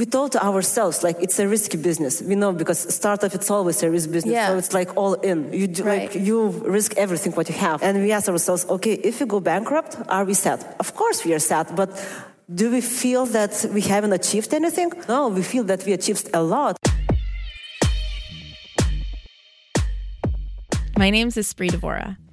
we told ourselves like it's a risky business. We know because startup it's always a risk business. Yeah. So it's like all in. You do, Right. like you risk everything what you have. And we ask ourselves, okay, if we go bankrupt, are we sad? Of course we are sad, but do we feel that we haven't achieved anything? No, we feel that we achieved a lot. My name is Espree Devora,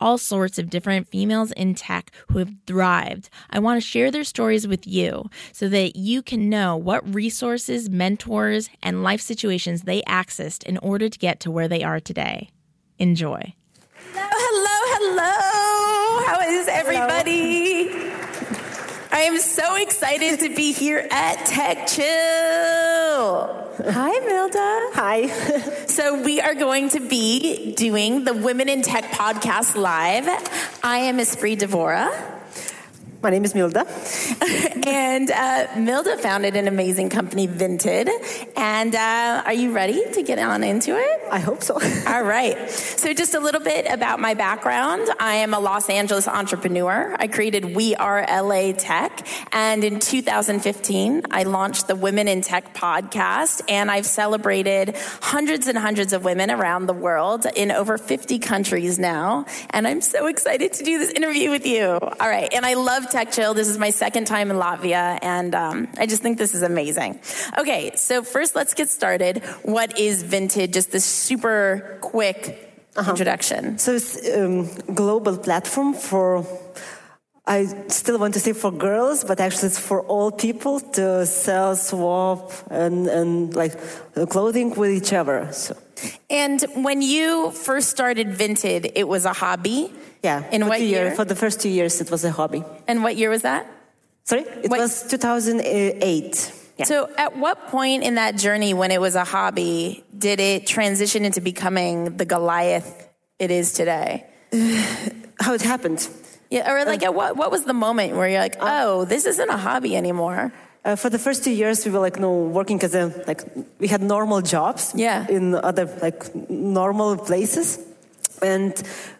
all sorts of different females in tech who have thrived. I want to share their stories with you so that you can know what resources, mentors, and life situations they accessed in order to get to where they are today. Enjoy. Hello, hello, hello. How is everybody? I am so excited to be here at Tech Chill. Hi, Milda. Hi. So, we are going to be doing the Women in Tech podcast live. I am Espree Devora. My name is Milda. and uh, Milda founded an amazing company, Vinted. And uh, are you ready to get on into it? I hope so. All right. So, just a little bit about my background. I am a Los Angeles entrepreneur. I created We Are LA Tech. And in 2015, I launched the Women in Tech podcast. And I've celebrated hundreds and hundreds of women around the world in over 50 countries now. And I'm so excited to do this interview with you. All right. And I love Tech Chill. This is my second time in Latvia. And um, I just think this is amazing. Okay. So, first, let's get started. What is Vinted? Just this super quick introduction. So it's a um, global platform for, I still want to say for girls, but actually it's for all people to sell, swap, and, and like clothing with each other. So, And when you first started Vinted, it was a hobby. yeah. In for what year- year? For the first two years, it was a hobby. And what year was that? Sorry? It What- was 2008. Yeah. So, at what point in that journey, when it was a hobby, did it transition into becoming the Goliath it is today? How it happened? Yeah, or like, uh, at what what was the moment where you're like, uh, oh, this isn't a hobby anymore? Uh, for the first two years, we were like, no, working as a like we had normal jobs. Yeah. In other like normal places, and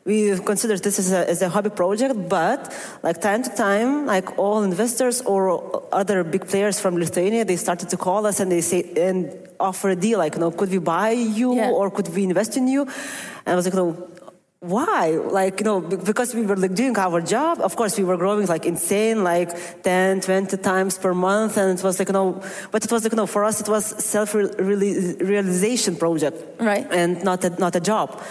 we considered this as a, as a hobby project. But like time to time, like all investors or other big players from Lithuania, they started to call us and they say and offer a deal like, you know, could we buy you Yeah. or could we invest in you? And I was like, no. Why? Like, you know, because we were like doing our job. Of course, we were growing like insane, like 10, 20 times per month. And it was like, you know, but it was like, you know, for us, it was self realization project. Right. And not a, not a job.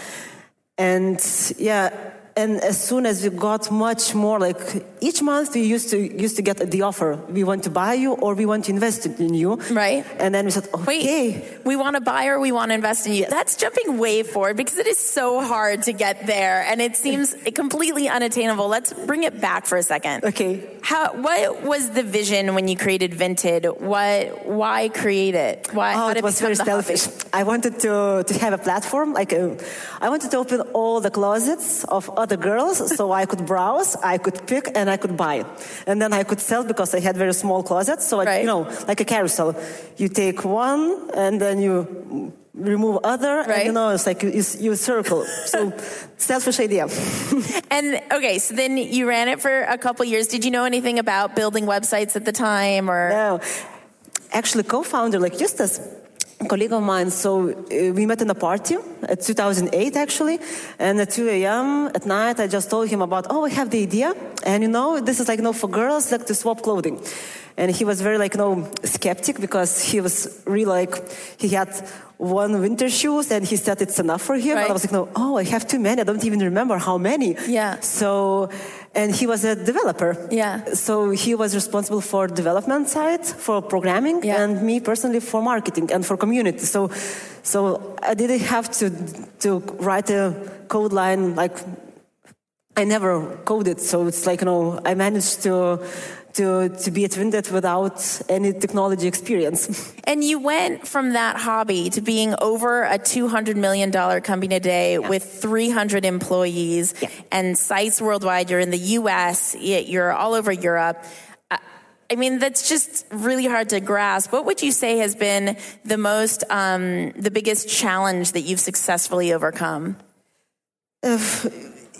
And yeah, and as soon as we got much more, like each month we used to used to get the offer: we want to buy you or we want to invest in you. Right. And then we said, Wait, okay. we want to buy or we want to invest in you. That's jumping way forward because it is so hard to get there and it seems completely unattainable. Let's bring it back for a second. Okay. How what was the vision when you created Vinted? What why create it? Why Oh, how it was very the hobby? selfish. I wanted to, to have a platform. Like, uh, I wanted to open all the closets of other girls so I could browse, I could pick, and I could buy. And then I could sell because I had very small closets. So, I, Right. you know, like a carousel. You take one, and then you remove other, and you know, it's like you, you, you circle. So, selfish idea. And okay, so then you ran it for a couple years. Did you know anything about building websites at the time or No. Actually, co-founder, like Justas, colleague of mine, so uh, we met in a party at 2008 actually, and at 2 a.m. at night I just told him about, oh, I have the idea, and you know, this is like, you know, for girls, like to swap clothing. And he was very like, you know, skeptic because he was really like, he had one winter shoes and he said it's enough for him. Right. And I was like, no, oh, I have too many. I don't even remember how many. Yeah. So, and he was a developer. Yeah. So he was responsible for development side, for programming, Yeah. and me personally for marketing and for community. So, so I didn't have to to write a code line like I never coded. So it's like you know I managed to to to be at Vinted without any technology experience. And you went from that hobby to being over a $200 million company today with 300 employees Yeah. and sites worldwide. You're in the US, you're all over Europe. I- I mean, that's just really hard to grasp. What would you say has been the most, um, the biggest challenge that you've successfully overcome?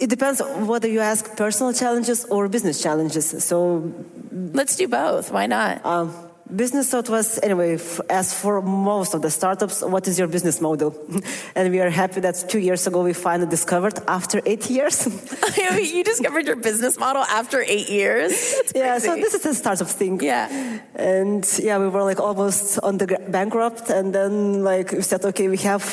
It depends whether you ask personal challenges or business challenges. So Let's do both. Why not? Um, business thought was anyway f- as for most of the startups what is your business model and we are happy that two years ago we finally discovered after eight years you discovered your business model after eight years. That's yeah so this is a startup thing Yeah. and yeah we were like almost on the bankrupt and then like we said okay we have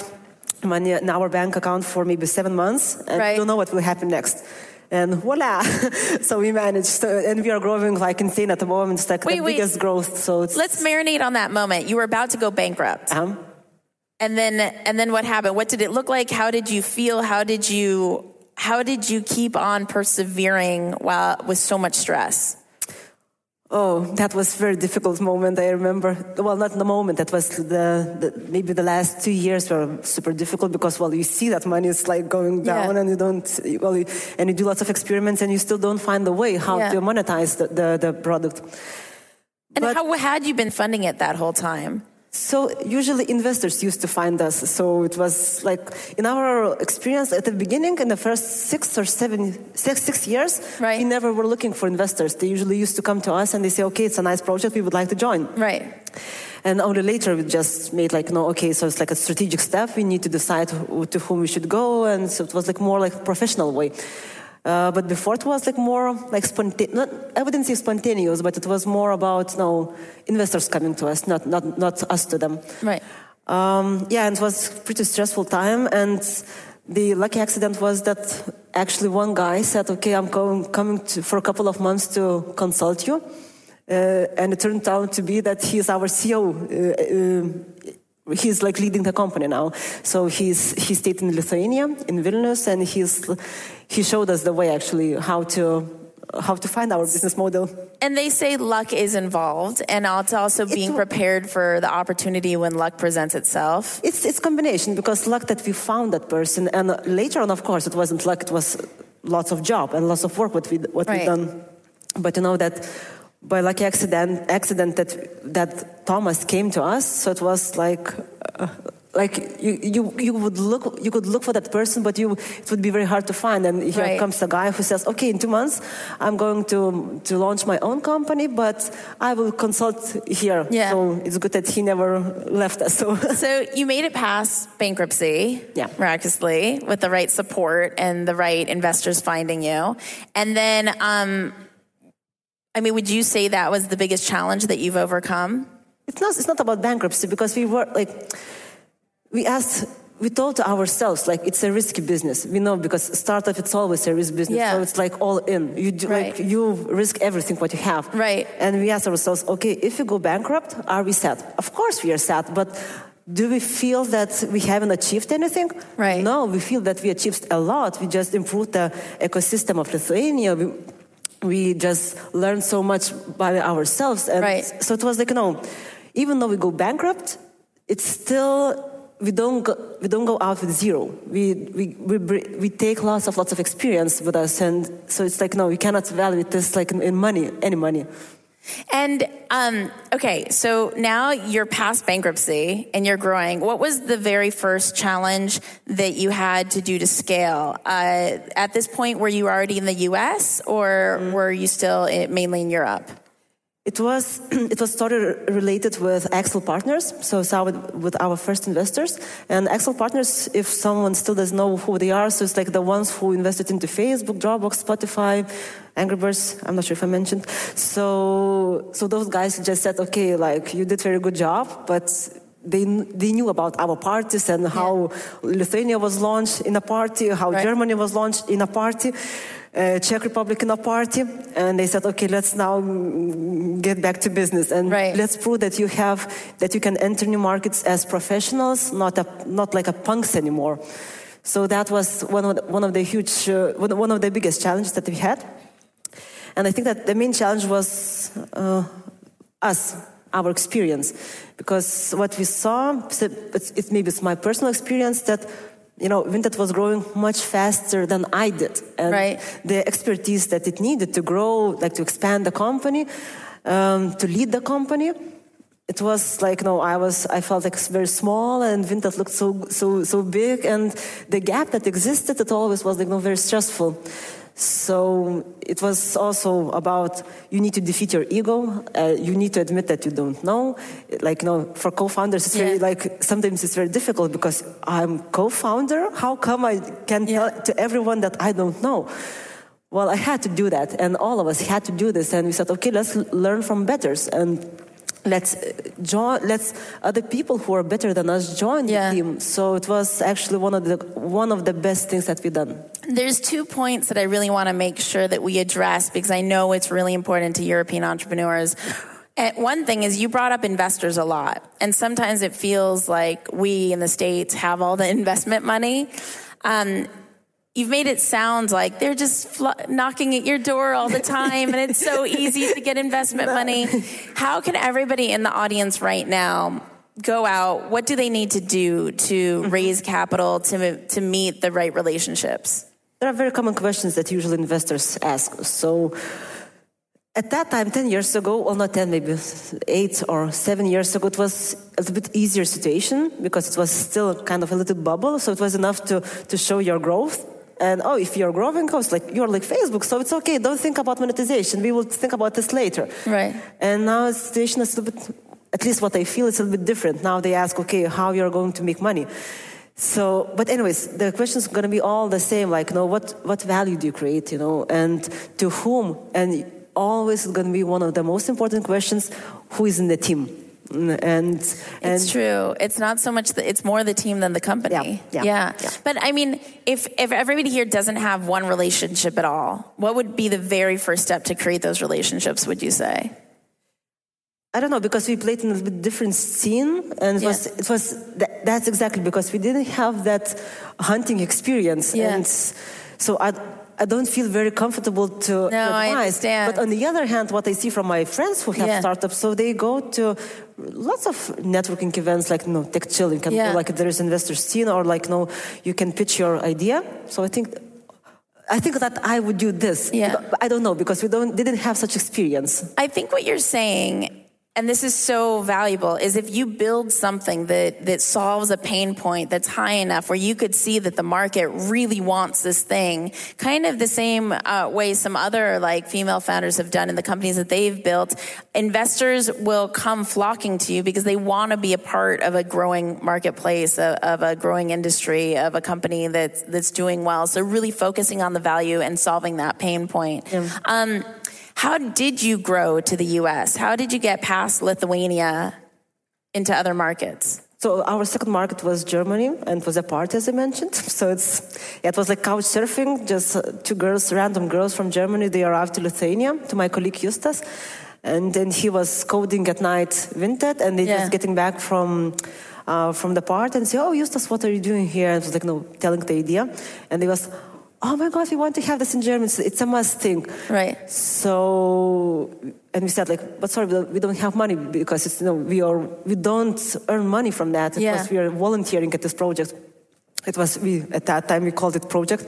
money in our bank account for maybe seven months and Right. don't know what will happen next and voila so we managed so, and we are growing like insane at the moment it's like Wait, the wait. biggest growth so it's Let's marinate on that moment. You were about to go bankrupt. um, And then and then what happened? What did it look like? How did you feel? How did you how did you keep on persevering while with so much stress? Oh, that was a very difficult moment. I remember. Well, not the moment. That was the, the maybe the last two years were super difficult because well, you see that money is like going Yeah. down, and you don't well, you, and you do lots of experiments, and you still don't find a way how Yeah. to monetize the, the, the product. And But- how had you been funding it that whole time? So usually investors used to find us. So it was like in our experience at the beginning, in the first six or seven, six, six years, Right. we never were looking for investors. They usually used to come to us and they say, okay, it's a nice project, we would like to join. Right. And only later we just made like, no, okay, so it's like a strategic step. We need to decide to whom we should go. And so it was like more like a professional way. Uh, but before it was like more like spontaneous, not, I wouldn't say spontaneous, but it was more about, you know, investors coming to us, not, not, not us to them. Right. Um, yeah, and it was pretty stressful time. And the lucky accident was that actually one guy said, "Okay, I'm going, coming to, for a couple of months to consult you," uh, and it turned out to be that he's our CEO. Uh, uh, he's like leading the company now. So he's he stayed in Lithuania, in Vilnius, and he's he showed us the way actually how to how to find our business model. And they say luck is involved and it's also being It's- prepared for the opportunity when luck presents itself. It's it's combination because luck that we found that person, and later on, of course, it wasn't luck. It was lots of job and lots of work what we what Right. we done. But you know that by lucky accident accident that that Thomas came to us, so it was like. Uh, like you, you, you would look, you could look for that person, but you, it would be very hard to find. And here Right. comes a guy who says, "Okay, in two months, I'm going to to launch my own company, but I will consult here." Yeah. So it's good that he never left us. So So you made it past bankruptcy, Yeah. miraculously, with the right support and the right investors finding you. And then, um, I mean, would you say that was the biggest challenge that you've overcome? It's not, it's not about bankruptcy because we were like, we asked, we told ourselves like it's a risky business. We know because startup it's always a risk business. Yeah. So it's like all in. You do, Right. like you risk everything what you have. Right. And we asked ourselves, okay, if we go bankrupt, are we sad? Of course we are sad, but do we feel that we haven't achieved anything? Right. No, we feel that we achieved a lot. We just improved the ecosystem of Lithuania. We, we just learn so much by ourselves. And Right. so it was like, know, even though we go bankrupt, it's still we don't go, we don't go out with zero. We we, we we take lots of lots of experience with us, and so it's like no, we cannot value this like in money, any money. And um, okay, so now you're past bankruptcy and you're growing. What was the very first challenge that you had to do to scale? Uh, at this point, were you already in the U.S. or were you still in, mainly in Europe? It was it was started related with Accel Partners, so it's our, with our first investors. And Accel Partners, if someone still doesn't know who they are, so it's like the ones who invested into Facebook, Dropbox, Spotify, Angry Birds. I'm not sure if I mentioned. So so those guys just said, okay, like you did very good job, but they they knew about our parties and how Lithuania was launched in a party, how Right. Germany was launched in a party, uh, Czech Republic in a party, and they said, okay, let's now get back to business and Right. let's prove that you have that you can enter new markets as professionals, not a, not like a punks anymore. So that was one of the, one of the huge uh, one of the biggest challenges that we had. And I think that the main challenge was uh, us, our experience, because what we saw, it's, it maybe it's my personal experience that you know Vinted was growing much faster than I did, and Right. the expertise that it needed to grow, like to expand the company, um, to lead the company. It was like no, I was I felt like very small, and Vinted looked so so so big, and the gap that existed, it always was like no very stressful. So it was also about you need to defeat your ego. Uh, you need to admit that you don't know. Like, you know, for co-founders, it's very like sometimes it's very difficult because I'm co-founder. How come I can Yeah. tell to everyone that I don't know? Well, I had to do that, and all of us had to do this. And we said, okay, let's learn from betters and. Let's uh, join. Let's other people who are better than us join Yeah. the team. So it was actually one of the one of the best things that we done. There's two points that I really want to make sure that we address because I know it's really important to European entrepreneurs. And one thing is you brought up investors a lot. And sometimes it feels like we in the States have all the investment money. Um, You've made it sound like they're just fl- knocking at your door all the time and it's so easy to get investment money. How can everybody in the audience right now go out? What do they need to do to mm-hmm. raise capital to, to meet the right relationships? There are very common questions that usually investors ask. So at that time, 10 years ago, well, not 10, maybe 8 or 7 years ago, it was a little bit easier situation because it was still kind of a little bubble. So it was enough to, to show your growth. And oh, if you're growing, oh, it's like you're like Facebook, so it's okay. Don't think about monetization. We will think about this later. Right. And now the situation is a little bit, at least what I feel is a little bit different. Now they ask, okay, how you're going to make money. So, but anyways, the questions are going to be all the same. Like, you know, what, what value do you create, you know, and to whom? And always going to be one of the most important questions, who is in the team? And, and It's true. It's not so much the, it's more the team than the company. Yeah, yeah, yeah. But I mean, if if everybody here doesn't have one relationship at all, what would be the very first step to create those relationships, would you say? I don't know because we played in a bit different scene, and it Yeah. was it was that, that's exactly because we didn't have that hunting experience, Yeah. and so I. I don't feel very comfortable to, No, I advise. understand. But on the other hand, what I see from my friends who have Yeah. startups, so they go to lots of networking events like you know, tech chilling, can Yeah. like there is investor scene or like no, you can pitch your idea. So I think I think that I would do this. Yeah. I don't know because we don't didn't have such experience. I think what you're saying, and this is so valuable, is if you build something that, that solves a pain point that's high enough where you could see that the market really wants this thing, kind of the same uh, way some other like female founders have done in the companies that they've built, investors will come flocking to you because they want to be a part of a growing marketplace, of, of a growing industry, of a company that's, that's doing well. So really focusing on the value and solving that pain point. Um, how did you grow to the US? How did you get past Lithuania into other markets? So our second market was Germany, and was a party, as I mentioned. So it's it was like couch surfing. Just uh, two girls, random girls from Germany, they arrived to Lithuania to my colleague Justas, and then he was coding at night Vinted, and they Yeah. just getting back from. Uh, from the party and say, "Oh, Justas, what are you doing here?" And it was like, no, telling the idea, and they was, "Oh my God, we want to have this in German. It's, a must thing." Right. So, and we said like, but sorry, we don't, have money because it's, you know, we are, we don't earn money from that. Yeah. was, we are volunteering at this project. It was, we, at that time we called it project.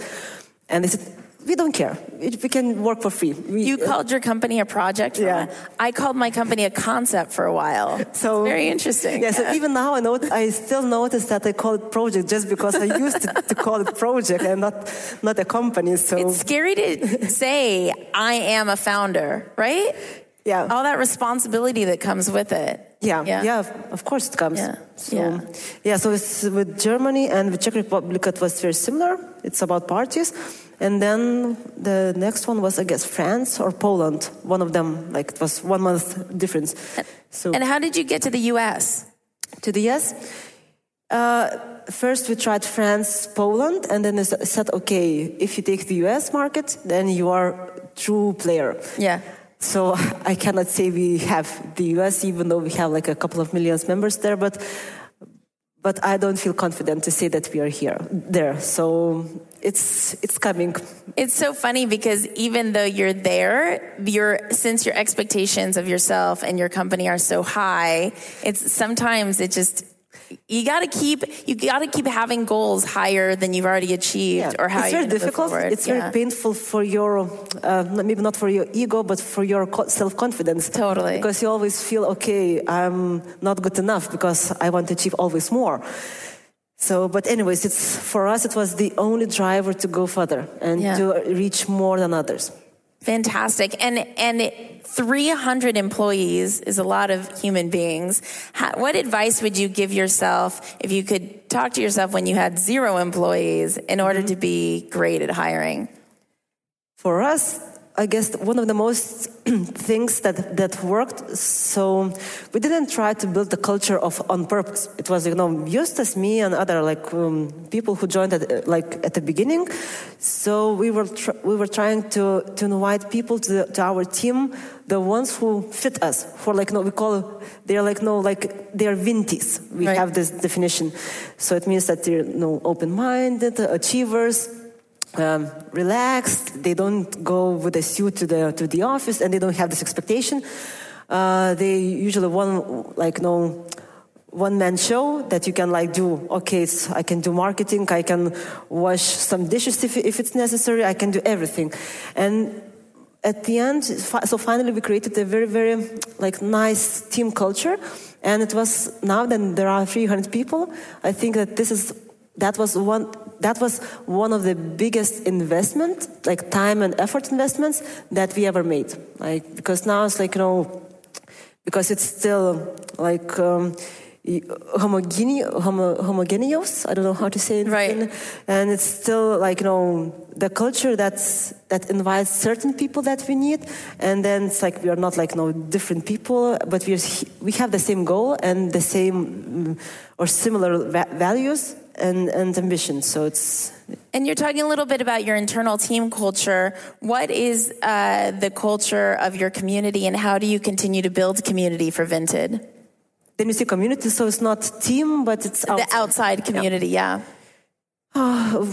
And they said, we don't care. We, we can work for free. We, You uh, called your company a project. Yeah. that? I called my company a concept for a while. So It's very interesting. Yeah, so even now I know I still notice that I call it project just because I used to, to call it project and not not a company. So It's scary to say, I am a founder, right? yeah, All that responsibility that comes with it. Yeah, yeah, of course it comes. Yeah, So, yeah. yeah. So it's with Germany and the Czech Republic, it was very similar. It's about parties, and then the next one was, I guess, France or Poland. One of them, like it was one month difference. So And how did you get to the US? to the US. Uh, first, we tried France, Poland, and then they said, okay, if you take the US market, then you are true player. Yeah. So I cannot say we have the US, even though we have like a couple of millions members there, but but I don't feel confident to say that we are here there. So it's it's coming. It's so funny because even though you're there, your since your expectations of yourself and your company are so high, it's sometimes it just you got to keep you got to keep having goals higher than you've already achieved yeah. or how it's very difficult it's yeah. very painful for your uh, maybe not for your ego but for your self-confidence totally because you always feel okay i'm not good enough because i want to achieve always more so but anyways it's for us it was the only driver to go further and yeah. to reach more than others Fantastic. And and 300 employees is a lot of human beings. How, what advice would you give yourself if you could talk to yourself when you had zero employees in order mm-hmm. to be great at hiring? For us, I guess one of the most things that, that worked. So we didn't try to build the culture of on purpose. It was, you know, Justas, me, and other like um, people who joined at, like at the beginning. So we were tr- we were trying to to invite people to, the, to our team, the ones who fit us. For like, no, we call they're like no, like they're vinties. We right. have this definition. So it means that they're you know, open-minded, achievers um, relaxed. They don't go with a suit to the to the office, and they don't have this expectation. Uh, they usually one like no one man show that you can like do. Okay, I can do marketing. I can wash some dishes if if it's necessary. I can do everything, and at the end, so finally we created a very very like nice team culture, and it was now that there are 300 people. I think that this is that was one that was one of the biggest investment like time and effort investments that we ever made. Like because now it's like you know because it's still like um, homogene- homo- homogeneous. I don't know how to say it. Right. And it's still like, you know, the culture that's, that invites certain people that we need. And then it's like we are not like, you know, different people, but we, we have the same goal and the same or similar va- values and, and ambition. So it's. And you're talking a little bit about your internal team culture. What is uh, the culture of your community, and how do you continue to build community for Vinted? Then you see community, so it's not team, but it's outside. the outside community. Yeah. yeah. Uh,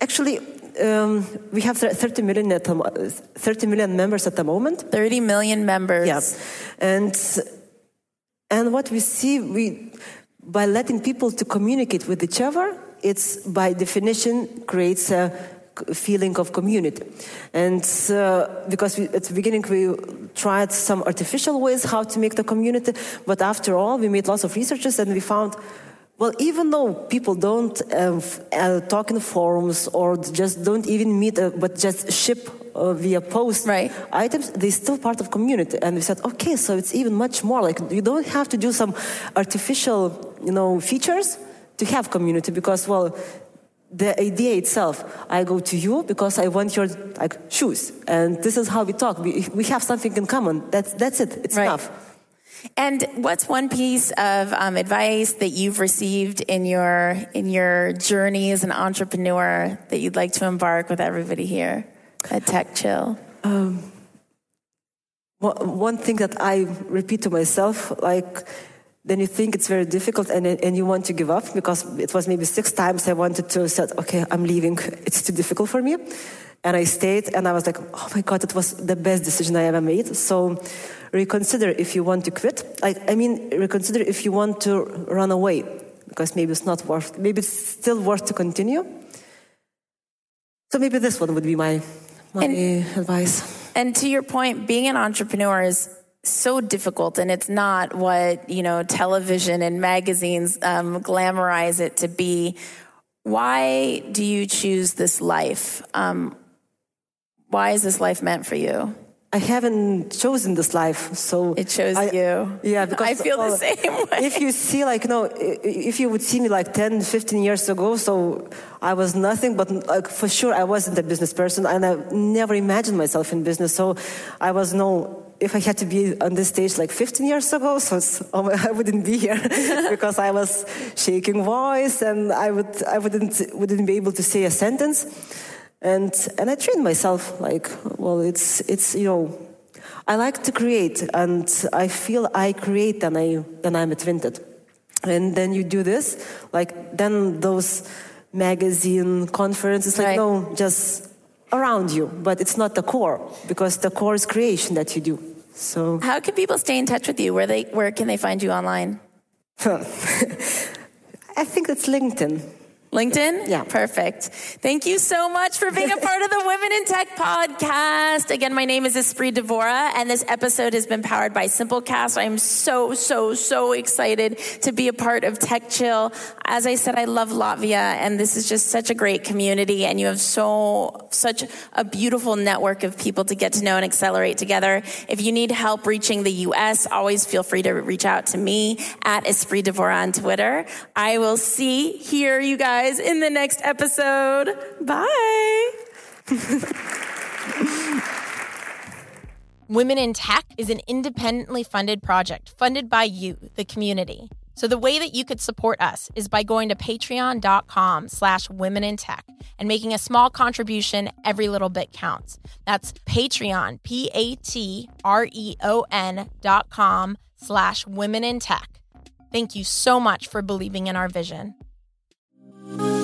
actually, um, we have 30 million, at, 30 million members at the moment. 30 million members. Yeah. And and what we see, we by letting people to communicate with each other, it's by definition creates a feeling of community. And uh, because we, at the beginning we tried some artificial ways how to make the community, but after all we made lots of researches and we found well, even though people don't uh, uh, talk in forums or just don't even meet, uh, but just ship uh, via post right. items, they're still part of community. And we said, okay, so it's even much more like you don't have to do some artificial, you know, features to have community because, well, the idea itself, I go to you because I want your like shoes, and this is how we talk. We, we have something in common. That's that's it. It's right. enough. And what's one piece of um, advice that you've received in your in your journey as an entrepreneur that you'd like to embark with everybody here at Tech Chill? Um, one thing that I repeat to myself, like, then you think it's very difficult and, and you want to give up because it was maybe six times I wanted to say, okay, I'm leaving. It's too difficult for me. And I stayed and I was like, oh my God, it was the best decision I ever made. So reconsider if you want to quit. I, I mean, reconsider if you want to run away because maybe it's not worth, maybe it's still worth to continue. So maybe this one would be my, my and, advice. And to your point, being an entrepreneur is so difficult and it's not what, you know, television and magazines um, glamorize it to be. Why do you choose this life? Um, why is this life meant for you? I haven't chosen this life, so it chose I, you. Yeah, because I feel the same way. If you see, like, you know, if you would see me like 10, 15 years ago, so I was nothing, but like for sure I wasn't a business person, and I never imagined myself in business. So I was no if I had to be on this stage like 15 years ago, so oh, I wouldn't be here because I was shaking voice and I would I wouldn't wouldn't be able to say a sentence. And and I trained myself like well it's it's you know I like to create and I feel I create and I then I'm Twinted. And then you do this, like then those magazine conferences like right. no just around you, but it's not the core because the core is creation that you do. So how can people stay in touch with you? Where they where can they find you online? I think it's LinkedIn. LinkedIn? Yeah. Perfect. Thank you so much for being a part of the Women in Tech podcast. Again, my name is Espree Devora, and this episode has been powered by Simplecast. I'm so, so, so excited to be a part of Tech Chill. As I said, I love Latvia, and this is just such a great community, and you have so, such a beautiful network of people to get to know and accelerate together. If you need help reaching the US, always feel free to reach out to me at Espree Devora on Twitter. I will see, hear you guys guys in the next episode. Bye. Women in Tech is an independently funded project funded by you, the community. So the way that you could support us is by going to patreon.com slash women in tech and making a small contribution. Every little bit counts. That's Patreon, P-A-T-R-E-O-N dot com slash women in tech. Thank you so much for believing in our vision.